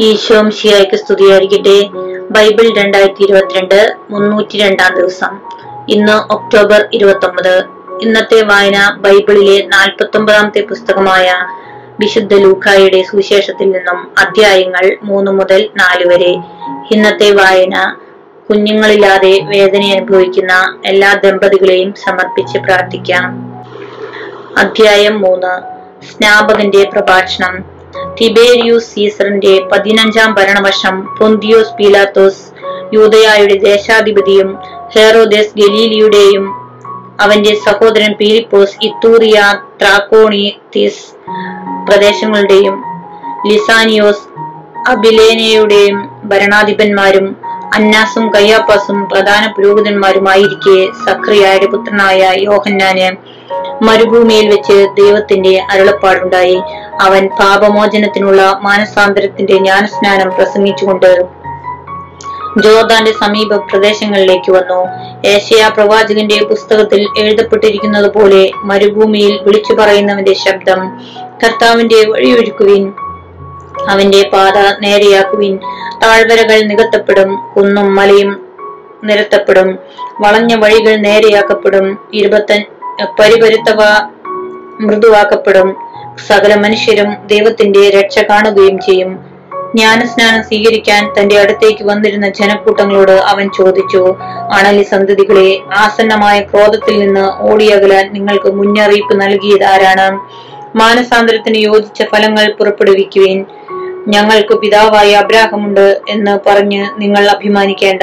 ഈശോം ഷിയായ്ക്ക് സ്തുതിയായിരിക്കട്ടെ. ബൈബിൾ രണ്ടായിരത്തി ഇരുപത്തിരണ്ട് മുന്നൂറ്റി രണ്ടാം ദിവസം. ഇന്ന് ഒക്ടോബർ ഇരുപത്തി ഒമ്പത് ഇന്നത്തെ വായന ബൈബിളിലെ നാൽപ്പത്തി ഒമ്പതാമത്തെ പുസ്തകമായ വിശുദ്ധ ലൂക്കായുടെ സുവിശേഷത്തിൽ നിന്നും അധ്യായങ്ങൾ മൂന്ന് മുതൽ നാല് വരെ. ഇന്നത്തെ വായന കുഞ്ഞുങ്ങളില്ലാതെ വേദന അനുഭവിക്കുന്ന എല്ലാ ദമ്പതികളെയും സമർപ്പിച്ച് പ്രാർത്ഥിക്കാം. അധ്യായം മൂന്ന്. സ്നാപകന്റെ പ്രഭാഷണം. തിബേരിയൂസ് സീസറിന്റെ പതിനഞ്ചാം ഭരണവർഷം പൊന്തിയോസ് പീലാത്തോസ് യൂതയായുടെ ദേശാധിപതിയും ഹെറോദേസ് ഗലീലിയുടെയും അവന്റെ സഹോദരൻ പീലിപ്പോസ് ഇത്തൂറിയ ത്രാക്കോണിത്തീസ് പ്രദേശങ്ങളുടെയും ലിസാനിയോസ് അബിലേനയുടെയും ഭരണാധിപന്മാരും അന്നാസും കയ്യാപ്പാസും പ്രധാന പുരോഹിതന്മാരുമായിരിക്കെ സക്രിയായുടെ പുത്രനായ യോഹന്നാന് മരുഭൂമിയിൽ വെച്ച് ദൈവത്തിന്റെ അരുളപ്പാടുണ്ടായി. അവൻ പാപമോചനത്തിനുള്ള മാനസാന്തരത്തിന്റെ ജ്ഞാനസ്നാനം പ്രസംഗിച്ചുകൊണ്ട് ജോർദാന്റെ സമീപ പ്രദേശങ്ങളിലേക്ക് വന്നു. ഏഷ്യ പ്രവാചകന്റെ പുസ്തകത്തിൽ എഴുതപ്പെട്ടിരിക്കുന്നത് പോലെ മരുഭൂമിയിൽ വിളിച്ചു പറയുന്നവന്റെ ശബ്ദം കർത്താവിന്റെ വഴിയൊഴുക്കുവിൻ അവന്റെ പാത നേരെയാക്കുവിൻ. താഴ്വരകൾ നികത്തപ്പെടും കുന്നും മലയും നിരത്തപ്പെടും വളഞ്ഞ വഴികൾ നേരെയാക്കപ്പെടും ഇരുപത്ത പരിപരുത്തവ മൃദുവാക്കപ്പെടും. സകല മനുഷ്യരും ദൈവത്തിന്റെ രക്ഷ കാണുകയും ചെയ്യും. ജ്ഞാനസ്നാനം സ്വീകരിക്കാൻ തന്റെ അടുത്തേക്ക് വന്നിരുന്ന ജനക്കൂട്ടങ്ങളോട് അവൻ ചോദിച്ചു അണലി സന്തതികളെ ആസന്നമായ ക്രോധത്തിൽ നിന്ന് ഓടിയകലാൻ നിങ്ങൾക്ക് മുന്നറിയിപ്പ് നൽകിയത് ആരാണ്? മാനസാന്തരത്തിന് യോജിച്ച ഫലങ്ങൾ പുറപ്പെടുവിക്കുവിൻ. ഞങ്ങൾക്ക് പിതാവായ അബ്രാഹമുണ്ട് എന്ന് പറഞ്ഞ് നിങ്ങൾ അഭിമാനിക്കേണ്ട.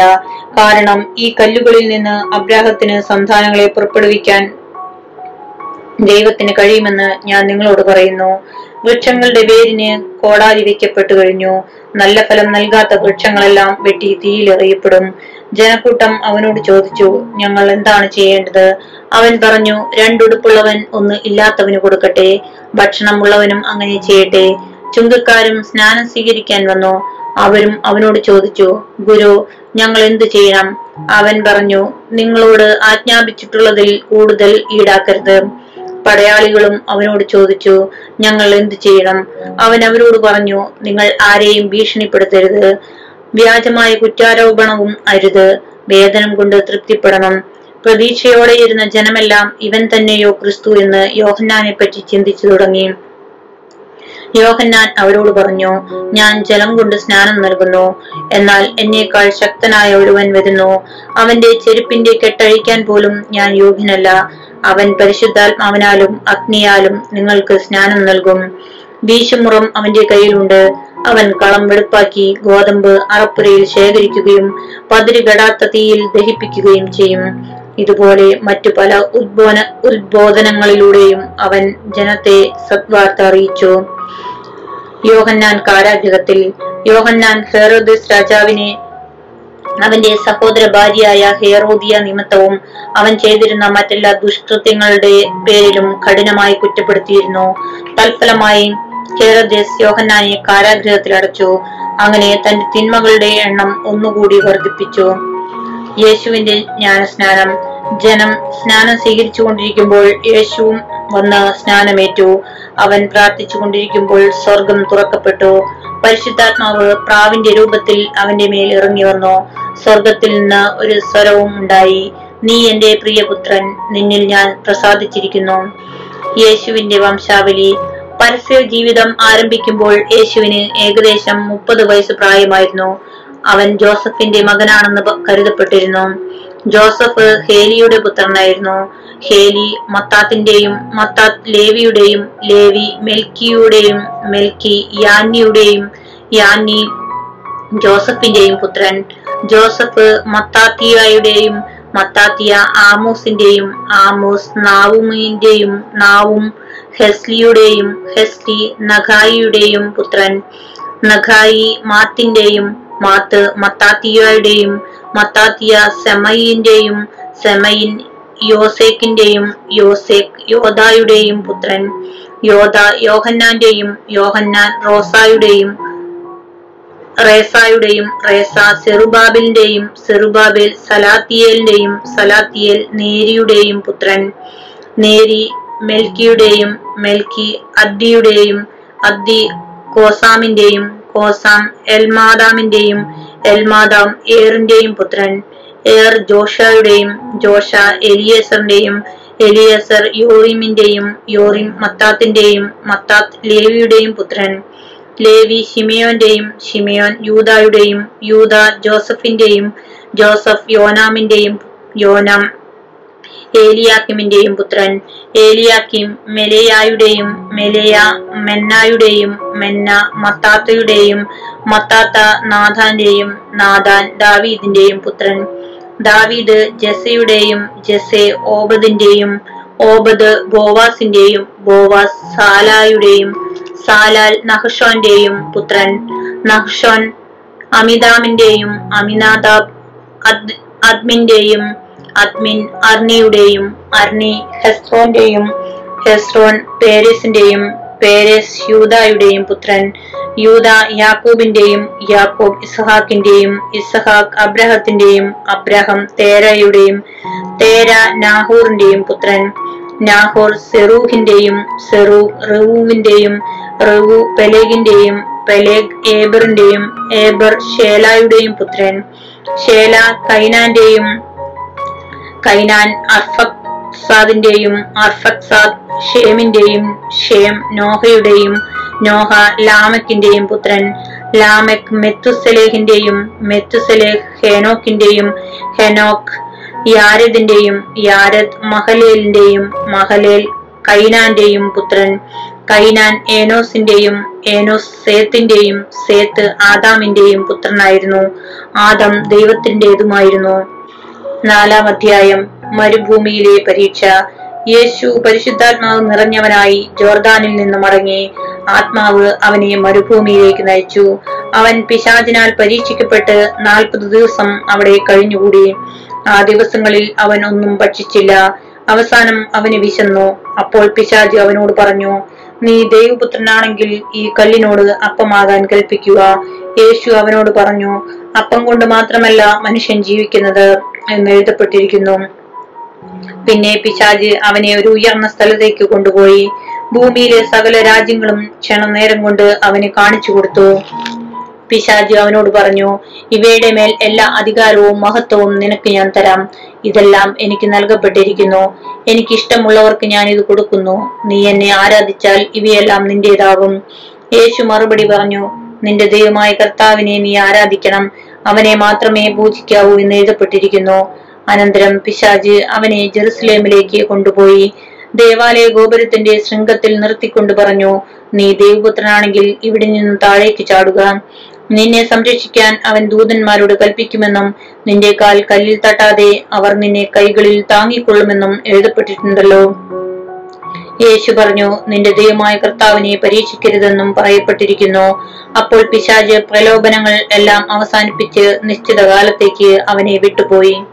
കാരണം ഈ കല്ലുകളിൽ നിന്ന് അബ്രാഹത്തിന് സന്താനങ്ങളെ പുറപ്പെടുവിക്കാൻ ദൈവത്തിന് കഴിയുമെന്ന് ഞാൻ നിങ്ങളോട് പറയുന്നു. വൃക്ഷങ്ങളുടെ വേരിന് കോടാലി വയ്ക്കപ്പെട്ടു കഴിഞ്ഞു. നല്ല ഫലം നൽകാത്ത വൃക്ഷങ്ങളെല്ലാം വെട്ടി തീയിലെറിയപ്പെടും ജനക്കൂട്ടം അവനോട് ചോദിച്ചു ഞങ്ങൾ എന്താണ് ചെയ്യേണ്ടത്? അവൻ പറഞ്ഞു രണ്ടുടുപ്പുള്ളവൻ ഒന്ന് ഇല്ലാത്തവന് കൊടുക്കട്ടെ. ഭക്ഷണമുള്ളവനും അങ്ങനെ ചെയ്യട്ടെ. ചുങ്കക്കാരും സ്നാനം സ്വീകരിക്കാൻ വന്നു. അവരും അവനോട് ചോദിച്ചു ഗുരു ഞങ്ങൾ എന്തു ചെയ്യണം? അവൻ പറഞ്ഞു നിങ്ങളോട് ആജ്ഞാപിച്ചിട്ടുള്ളതിൽ കൂടുതൽ ഈടാക്കരുത്. പടയാളികളും അവനോട് ചോദിച്ചു ഞങ്ങൾ എന്തു ചെയ്യണം? അവൻ അവരോട് പറഞ്ഞു നിങ്ങൾ ആരെയും ഭീഷണിപ്പെടുത്തരുത്. വ്യാജമായ കുറ്റാരോപണവും അരുത്. വേതനം കൊണ്ട് തൃപ്തിപ്പെടണം. പ്രതീക്ഷയോടെ ഇരുന്ന ജനമെല്ലാം ഇവൻ തന്നെയോ ക്രിസ്തു എന്ന് യോഹന്നാനെ പറ്റി ചിന്തിച്ചു തുടങ്ങി. യോഹന്നാൻ അവരോട് പറഞ്ഞു ഞാൻ ജലം കൊണ്ട് സ്നാനം നൽകുന്നു. എന്നാൽ എന്നേക്കാൾ ശക്തനായ ഒരുവൻ വരുന്നു. അവന്റെ ചെരുപ്പിന്റെ കെട്ടഴിക്കാൻ പോലും ഞാൻ യോഗ്യനല്ല. അവൻ പരിശുദ്ധാത്മാവിനാലും അഗ്നിയാലും നിങ്ങൾക്ക് സ്നാനം നൽകും. വീശുമുറം അവന്റെ കയ്യിലുണ്ട്. അവൻ കളം വെളുപ്പാക്കി ഗോതമ്പ് അറപ്പുരയിൽ ശേഖരിക്കുകയും പതിരുകെടാത്ത തീയിൽ ദഹിപ്പിക്കുകയും ചെയ്യും. ഇതുപോലെ മറ്റു പല ഉദ്ബോധന ഉദ്ബോധനങ്ങളിലൂടെയും അവൻ ജനത്തെ സദ്വാർത്ത അറിയിച്ചു. യോഹന്നാൻ കാരാഗ്രഹത്തിൽ യോഹന്നാൻ ഹെറോദസ് രാജാവിനെ അവന്റെ സഹോദര ഭാര്യയായ ഹേറോദിയ നിമിത്തവും അവൻ ചെയ്തിരുന്ന മറ്റെല്ലാ ദുഷ്കൃത്യങ്ങളുടെ പേരിലും കഠിനമായി കുറ്റപ്പെടുത്തിയിരുന്നു. തൽഫലമായി ഹേറോദേസ് യോഹന്നാനെ കാരാഗ്രഹത്തിൽ അടച്ചു. അങ്ങനെ തന്റെ തിന്മകളുടെ എണ്ണം ഒന്നുകൂടി വർദ്ധിപ്പിച്ചു. യേശുവിന്റെ ജ്ഞാനസ്നാനം ജനം സ്നാനം സ്വീകരിച്ചുകൊണ്ടിരിക്കുമ്പോൾ യേശുവും വന്ന് സ്നാനമേറ്റു. അവൻ പ്രാർത്ഥിച്ചു കൊണ്ടിരിക്കുമ്പോൾ സ്വർഗം തുറക്കപ്പെട്ടു. പരിശുദ്ധാത്മാവ് പ്രാവിന്റെ രൂപത്തിൽ അവന്റെ മേൽ ഇറങ്ങി വന്നു. സ്വർഗത്തിൽ നിന്ന് ഒരു സ്വരവും ഉണ്ടായി. നീ എന്റെ പ്രിയപുത്രൻ നിന്നിൽ ഞാൻ പ്രസാദിച്ചിരിക്കുന്നു. യേശുവിന്റെ വംശാവലി. പരസ്യ ജീവിതം ആരംഭിക്കുമ്പോൾ യേശുവിന് ഏകദേശം മുപ്പത് വയസ്സ് പ്രായമായിരുന്നു. അവൻ ജോസഫിന്റെ മകനാണെന്ന് കരുതപ്പെട്ടിരുന്നു. ജോസഫ് ഹേലിയുടെ പുത്രനായിരുന്നു. ഹേലി മത്താത്തിന്റെയും മത്താത്ത് ലേവിയുടെയും ലേവി മെൽക്കിയുടെയും മെൽക്കി യാന്നിയുടെയും യാന്നി ജോസഫിന്റെയും പുത്രൻ. ജോസഫ് മത്താത്തിയായുടെയും മത്താത്തിയ ആമോസിന്റെയും ആമോസ് നാവുമിന്റെയും നാവും ഹെസ്ലിയുടെയും ഹെസ്ലി നഖായിയുടെയും പുത്രൻ. നഖായി മാത്തിന്റെയും മാത്ത് മത്താത്തിയയുടെയും മത്താത്തിയ സെമയിന്റെയും സെമയിൻ യോസേക്കിന്റെയും യോസേക്ക് യോദായുടെയും പുത്രൻ യോദ യോഹന്നാന്റെയും യോഹന്നാൻ റോസായുടെയും റേസായുടെയും റേസ സെറുബാബിലിന്റെയും സെറുബാബിൽ സലാത്തിയേലിന്റെയും സലാത്തിയേൽ നേരിയുടെയും പുത്രൻ നേരി മെൽക്കിയുടെയും മെൽക്കി അദ്ദിയുടെയും അദ്ദി കോസാമിന്റെയും കോസാം എൽമാദാമിന്റെയും എൽമാദാം ഏറിന്റെയും പുത്രൻ. ഏർ ജോഷയുടെയും ജോഷ എലിയേസറിന്റെയും എലിയേസർ യോറിമിന്റെയും യോറിം മത്താത്തിന്റെയും മത്താത്ത് ലേവിയുടെയും പുത്രൻ. ലേവി ഷിമിയോന്റെയും ഷിമിയോൻ യൂതായുടെയും യൂത ജോസഫിന്റെയും ജോസഫ് യോനാമിന്റെയും യോനാം ഏലിയാക്കിമിന്റെയും പുത്രൻ. ഏലിയാക്കിം മെലയായുടെയും മെലയ മെന്നായുടെയും മെന്ന മത്താത്തയുടെയും മത്താത്ത നാഥാന്റെയും നാഥാൻ ദാവീദിന്റെയും പുത്രൻ. ദാവീദ് ജെസയുടെയും ജെസെ ഓബദിന്റെയും ഓബദ് ബോവാസിന്റെയും ബോവാസ് സാലായുടെയും സാലാൽ നഹ്ഷോന്റെയും പുത്രൻ. നഹ്ഷോൻ അമിതാമിന്റെയും അമിനാദാബ് അദ് അദ്മിന്റെയും അദ്മിൻ അർണിയുടെയും അർണി ഹെസ്റോന്റെയും ഹെസ്റോൻ പേരസിന്റെയും പേരസ് യൂദായുടെയും പുത്രൻ. യൂദ യാക്കൂബിന്റെയും യാക്കൂബ് ഇസ്ഹാക്കിന്റെയും ഇസ്ഹാക്ക് അബ്രഹത്തിന്റെയും അബ്രഹം തേരയുടെയും തേര നാഹൂറിന്റെയും പുത്രൻ. നാഹോർ സെറൂഹിന്റെയും സെറു റവൂവിന്റെയും റവു പെലേഗിന്റെയും പെലേഗ് ഏബറിന്റെയും ഏബർ ഷേലായുടെയും പുത്രൻ. ഷേല കൈനാന്റെയും കൈനാൻ അർഫക്സാദിന്റെയും അർഫക്സാദ് ഷേമിന്റെയും ഷേം നോഹയുടെയും നോഹ ലാമക്കിന്റെയും പുത്രൻ. ലാമക് മെത്തുസലേഹിന്റെയും മെത്തുസലേഹ് ഹെനോക്കിന്റെയും ഹെനോക്ക് യാരദിന്റെയും യാരദ് മഹലേലിന്റെയും മഹലേൽ കൈനാന്റെയും പുത്രൻ. കൈനാൻ ഏനോസിന്റെയും ഏനോസ് സേത്തിന്റെയും സേത്ത് ആദാമിന്റെയും പുത്രനായിരുന്നു. ആദം ദൈവത്തിന്റേതുമായിരുന്നു. നാലാം അധ്യായം. മരുഭൂമിയിലെ പരീക്ഷ. യേശു പരിശുദ്ധാത്മാവ് നിറഞ്ഞവനായി ജോർദാനിൽ നിന്ന് മടങ്ങി ആത്മാവ് അവനെ മരുഭൂമിയിലേക്ക് നയിച്ചു. അവൻ പിശാചിനാൽ പരീക്ഷിക്കപ്പെട്ട് നാൽപ്പത് ദിവസം അവിടെ കഴിഞ്ഞുകൂടി. ആ ദിവസങ്ങളിൽ അവൻ ഒന്നും ഭക്ഷിച്ചില്ല. അവസാനം അവന് വിശന്നു. അപ്പോൾ പിശാജ് അവനോട് പറഞ്ഞു നീ ദൈവപുത്രനാണെങ്കിൽ ഈ കല്ലിനോട് അപ്പമാകാൻ കൽപ്പിക്കുക. യേശു അവനോട് പറഞ്ഞു അപ്പം കൊണ്ട് മാത്രമല്ല മനുഷ്യൻ ജീവിക്കുന്നത് എന്ന് എഴുതപ്പെട്ടിരിക്കുന്നു. പിന്നെ പിശാജ് അവനെ ഒരു ഉയർന്ന സ്ഥലത്തേക്ക് കൊണ്ടുപോയി. ഭൂമിയിലെ സകല രാജ്യങ്ങളും ക്ഷണനേരം കൊണ്ട് അവന് കാണിച്ചു കൊടുത്തു. പിശാജ് അവനോട് പറഞ്ഞു ഇവയുടെ മേൽ എല്ലാ അധികാരവും മഹത്വവും നിനക്ക് ഞാൻ തരാം. ഇതെല്ലാം എനിക്ക് നൽകപ്പെട്ടിരിക്കുന്നു. എനിക്ക് ഇഷ്ടമുള്ളവർക്ക് ഞാൻ ഇത് കൊടുക്കുന്നു. നീ എന്നെ ആരാധിച്ചാൽ ഇവയെല്ലാം നിന്റേതാകും. യേശു മറുപടി പറഞ്ഞു നിന്റെ ദൈവമായ കർത്താവിനെ നീ ആരാധിക്കണം. അവനെ മാത്രമേ പൂജിക്കാവൂ എന്ന് എഴുതപ്പെട്ടിരിക്കുന്നു. അനന്തരം പിശാജ് അവനെ ജെറുസലേമിലേക്ക് കൊണ്ടുപോയി. ദേവാലയ ഗോപുരത്തിന്റെ ശൃംഗത്തിൽ നിർത്തിക്കൊണ്ട് പറഞ്ഞു നീ ദേവപുത്രനാണെങ്കിൽ ഇവിടെ നിന്ന് താഴേക്ക് ചാടുക. നിന്നെ സംരക്ഷിക്കാൻ അവൻ ദൂതന്മാരോട് കൽപ്പിക്കുമെന്നും നിന്റെ കാൽ കല്ലിൽ തട്ടാതെ അവർ നിന്നെ കൈകളിൽ താങ്ങിക്കൊള്ളുമെന്നും എഴുതപ്പെട്ടിട്ടുണ്ടല്ലോ. യേശു പറഞ്ഞു നിന്റെ ദൈവമായ കർത്താവിനെ പരീക്ഷിക്കരുതെന്നും പറയപ്പെട്ടിരിക്കുന്നു. അപ്പോൾ പിശാജ് പ്രലോഭനങ്ങൾ എല്ലാം അവസാനിപ്പിച്ച് നിശ്ചിത കാലത്തേക്ക് അവനെ വിട്ടുപോയി.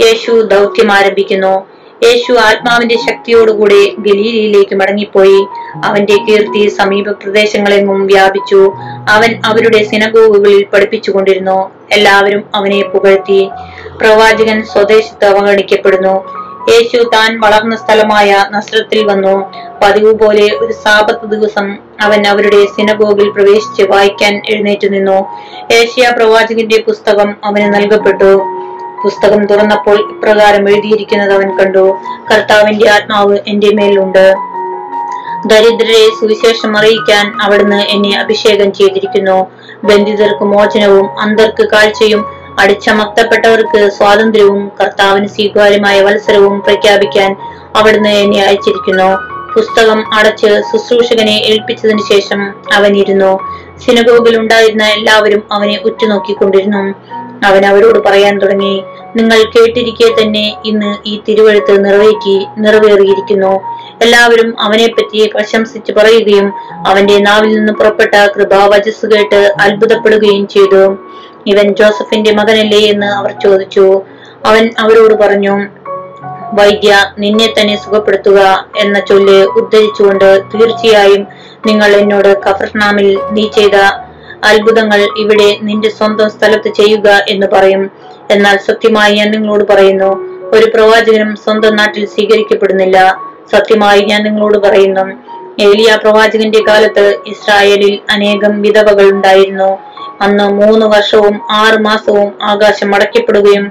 യേശു ദൗത്യം ആരംഭിക്കുന്നു യേശു ആത്മാവിന്റെ ശക്തിയോടുകൂടെ ഗലീലിയിലേക്ക് മടങ്ങിപ്പോയി. അവന്റെ കീർത്തി സമീപ പ്രദേശങ്ങളെങ്ങും വ്യാപിച്ചു. അവൻ അവരുടെ സിനഗോഗുകളിൽ പഠിപ്പിച്ചുകൊണ്ടിരുന്നു. എല്ലാവരും അവനെ പുകഴ്ത്തി. പ്രവാചകൻ സ്വദേശത്ത് അവഗണിക്കപ്പെടുന്നു. യേശു താൻ വളർന്ന സ്ഥലമായ നസ്രത്തിൽ വന്നു. പതിവ് പോലെ ഒരു സാപത്ത് ദിവസം അവൻ അവരുടെ സിനഗോഗിൽ പ്രവേശിച്ച് വായിക്കാൻ എഴുന്നേറ്റ് നിന്നു. ഏഷ്യ പ്രവാചകന്റെ പുസ്തകം അവന് നൽകപ്പെട്ടു. പുസ്തകം തുറന്നപ്പോൾ ഇപ്രകാരം എഴുതിയിരിക്കുന്നത് അവൻ കണ്ടു. കർത്താവിന്റെ ആത്മാവ് എന്റെ മേലുണ്ട്. ദരിദ്രരെ സുവിശേഷം അറിയിക്കാൻ അവിടുന്ന് എന്നെ അഭിഷേകം ചെയ്തിരിക്കുന്നു. ബന്ധിതർക്ക് മോചനവും അന്തർക്ക് കാഴ്ചയും അടിച്ചമർത്തപ്പെട്ടവർക്ക് സ്വാതന്ത്ര്യവും കർത്താവിന് സ്വീകാര്യമായ വത്സരവും പ്രഖ്യാപിക്കാൻ അവിടുന്ന് എന്നെ അയച്ചിരിക്കുന്നു. പുസ്തകം അടച്ച് ശുശ്രൂഷകനെ ഏൽപ്പിച്ചതിനു ശേഷം അവൻ ഇരുന്നു. സിനഗോഗിൽ ഉണ്ടായിരുന്ന എല്ലാവരും അവനെ ഉറ്റുനോക്കിക്കൊണ്ടിരുന്നു. അവൻ അവരോട് പറയാൻ തുടങ്ങി നിങ്ങൾ കേട്ടിരിക്കെ തന്നെ ഇന്ന് ഈ തിരുവഴുത്ത് നിറവേറ്റി നിറവേറിയിരിക്കുന്നു. എല്ലാവരും അവനെപ്പറ്റി പ്രശംസിച്ച് പറയുകയും അവന്റെ നാവിൽ നിന്ന് പുറപ്പെട്ട കൃപാവചസ് കേട്ട് അത്ഭുതപ്പെടുകയും ചെയ്തു. ഇവൻ ജോസഫിന്റെ മകനല്ലേ എന്ന് അവർ ചോദിച്ചു. അവൻ അവരോട് പറഞ്ഞു വൈദ്യ നിന്നെ തന്നെ സുഖപ്പെടുത്തുക എന്ന ചൊല്ല് ഉദ്ധരിച്ചുകൊണ്ട് തീർച്ചയായും നിങ്ങൾ എന്നോട് കഫർനാമിൽ നീ ചെയ്ത അത്ഭുതങ്ങൾ ഇവിടെ നിന്റെ സ്വന്തം സ്ഥലത്ത് ചെയ്യുക എന്ന് പറയും. എന്നാൽ സത്യമായി ഞാൻ നിങ്ങളോട് പറയുന്നു ഒരു പ്രവാചകനും സ്വന്തം നാട്ടിൽ സ്വീകരിക്കപ്പെടുന്നില്ല. സത്യമായി ഞാൻ നിങ്ങളോട് പറയുന്നു ഏലിയ പ്രവാചകന്റെ കാലത്ത് ഇസ്രായേലിൽ അനേകം വിധവകൾ ഉണ്ടായിരുന്നു. അന്ന് മൂന്ന് വർഷവും ആറ് മാസവും ആകാശം അടയ്ക്കപ്പെടുകയും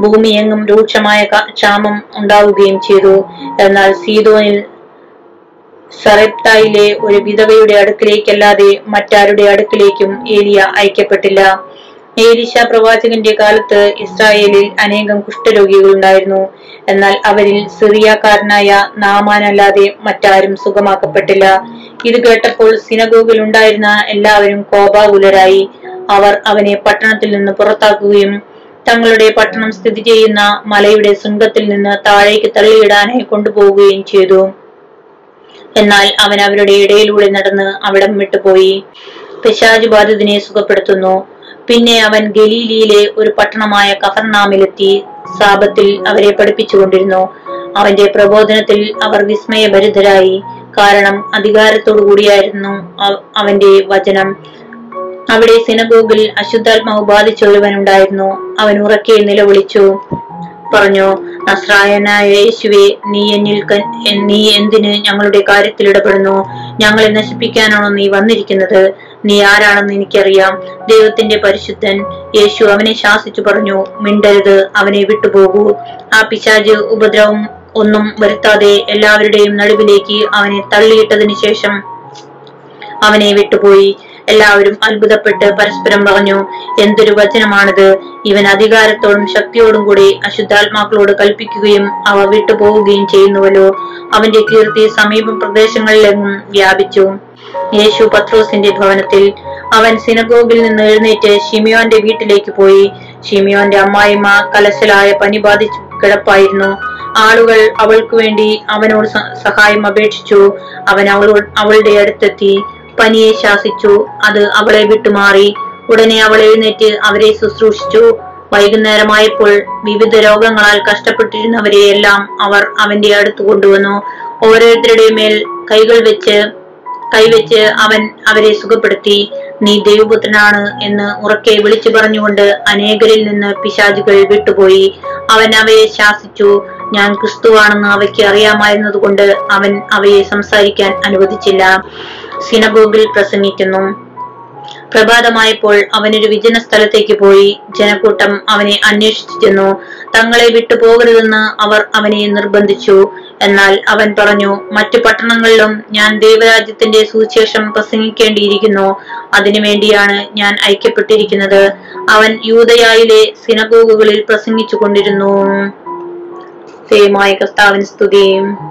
ഭൂമിയെങ്ങും രൂക്ഷമായ ക്ഷാമം ഉണ്ടാവുകയും ചെയ്തു. എന്നാൽ സീതോനിൽ സറപ്തായിലെ ഒരു വിധവയുടെ അടുക്കിലേക്കല്ലാതെ മറ്റാരുടെ അടുക്കിലേക്കും ഏലിയ അയക്കപ്പെട്ടില്ല. ഏലിശ പ്രവാചകന്റെ കാലത്ത് ഇസ്രായേലിൽ അനേകം കുഷ്ഠരോഗികൾ ഉണ്ടായിരുന്നു എന്നാൽ അവരിൽ സിറിയക്കാരനായ നാമാനല്ലാതെ മറ്റാരും സുഖമാക്കപ്പെട്ടില്ല. ഇത് കേട്ടപ്പോൾ സിനഗോഗിൽ ഉണ്ടായിരുന്ന എല്ലാവരും കോപാകുലരായി. അവർ അവനെ പട്ടണത്തിൽ നിന്ന് പുറത്താക്കുകയും തങ്ങളുടെ പട്ടണം സ്ഥിതി ചെയ്യുന്ന മലയുടെ ശൃംഗത്തിൽ നിന്ന് താഴേക്ക് തള്ളിയിടാനായി കൊണ്ടുപോവുകയും ചെയ്തു. എന്നാൽ അവൻ അവരുടെ ഇടയിലൂടെ നടന്ന് അവിടം വിട്ടുപോയി. പിശാജ് ബാധിതനെ സുഖപ്പെടുത്തുന്നു. പിന്നെ അവൻ ഗലീലിയിലെ ഒരു പട്ടണമായ കഫർനാമിലെത്തി സാപത്തിൽ അവരെ പഠിപ്പിച്ചുകൊണ്ടിരുന്നു. അവന്റെ പ്രബോധനത്തിൽ അവർ വിസ്മയഭരിതരായി. കാരണം അധികാരത്തോടു കൂടിയായിരുന്നു അവന്റെ വചനം. അവിടെ സിനഗോഗിൽ അശുദ്ധാത്മാവ് ബാധിച്ച ഒരുവനുണ്ടായിരുന്നു അവൻ ഉറക്കെ നിലവിളിച്ചു. പറഞ്ഞു നസ്രായനായ യേശുവെ നീ എന്നിൽ നീ എന്തിന് ഞങ്ങളുടെ കാര്യത്തിൽ ഇടപെടുന്നു? ഞങ്ങളെ നശിപ്പിക്കാനാണോ നീ വന്നിരിക്കുന്നത്? നീ ആരാണെന്ന് എനിക്കറിയാം. ദൈവത്തിന്റെ പരിശുദ്ധൻ യേശു അവനെ ശാസിച്ചു പറഞ്ഞു മിണ്ടരുത് അവനെ വിട്ടുപോകൂ. ആ പിശാജ് ഉപദ്രവം ഒന്നും വരുത്താതെ എല്ലാവരുടെയും നടുവിലേക്ക് അവനെ തള്ളിയിട്ടതിനു ശേഷം അവനെ വിട്ടുപോയി. എല്ലാവരും അത്ഭുതപ്പെട്ട് പരസ്പരം പറഞ്ഞു എന്തൊരു വചനമാണിത്? ഇവൻ അധികാരത്തോടും ശക്തിയോടും കൂടി അശുദ്ധാത്മാക്കളോട് കൽപ്പിക്കുകയും അവ വിട്ടുപോവുകയും ചെയ്യുന്നുവല്ലോ. അവന്റെ കീർത്തി സമീപ പ്രദേശങ്ങളിലെങ്ങും വ്യാപിച്ചു. യേശു പത്രോസിന്റെ ഭവനത്തിൽ അവൻ സിനഗോഗിൽ നിന്ന് എഴുന്നേറ്റ് ഷിമിയോന്റെ വീട്ടിലേക്ക് പോയി. ഷിമിയോന്റെ അമ്മായിമ്മ കലശലായ പനി ബാധിച്ച് കിടപ്പായിരുന്നു. ആളുകൾ അവൾക്ക് വേണ്ടി അവനോട് സഹായം അപേക്ഷിച്ചു. അവൻ അവളോട് അവളുടെ അടുത്തെത്തി. പനിയെ ശാസിച്ചു. അത് അവളെ വിട്ടുമാറി. ഉടനെ അവൾ എഴുന്നേറ്റ് അവരെ ശുശ്രൂഷിച്ചു. വൈകുന്നേരമായപ്പോൾ വിവിധ രോഗങ്ങളാൽ കഷ്ടപ്പെട്ടിരുന്നവരെയെല്ലാം അവർ അവന്റെ അടുത്ത് കൊണ്ടുവന്നു. ഓരോരുത്തരുടെ മേൽ കൈകൾ വെച്ച് കൈവച്ച് അവൻ അവരെ സുഖപ്പെടുത്തി. നീ ദൈവപുത്രനാണ് എന്ന് ഉറക്കെ വിളിച്ചു പറഞ്ഞുകൊണ്ട് അനേകരിൽ നിന്ന് പിശാചുകൾ വിട്ടുപോയി. അവൻ അവയെ ശാസിച്ചു. ഞാൻ ക്രിസ്തുവാണെന്ന് അവയ്ക്ക് അറിയാമായിരുന്നതുകൊണ്ട് അവൻ അവയെ സംസാരിക്കാൻ അനുവദിച്ചില്ല. സിനഗോഗിൽ പ്രസംഗിക്കുന്നു. പ്രഭാതമായപ്പോൾ അവനൊരു വിജന സ്ഥലത്തേക്ക് പോയി. ജനക്കൂട്ടം അവനെ അന്വേഷിച്ചു ചെന്നു. തങ്ങളെ വിട്ടു പോകരുതെന്ന് അവർ അവനെ നിർബന്ധിച്ചു. എന്നാൽ അവൻ പറഞ്ഞു മറ്റു പട്ടണങ്ങളിലും ഞാൻ ദൈവരാജ്യത്തിന്റെ സുവിശേഷം പ്രസംഗിക്കേണ്ടിയിരിക്കുന്നു. അതിനുവേണ്ടിയാണ് ഞാൻ ഐക്യപ്പെട്ടിരിക്കുന്നത്. അവൻ യൂതയായിലെ സിനഗോഗുകളിൽ പ്രസംഗിച്ചു കൊണ്ടിരുന്നു ദൈവമായ കർത്താവിന് സ്തുതിയും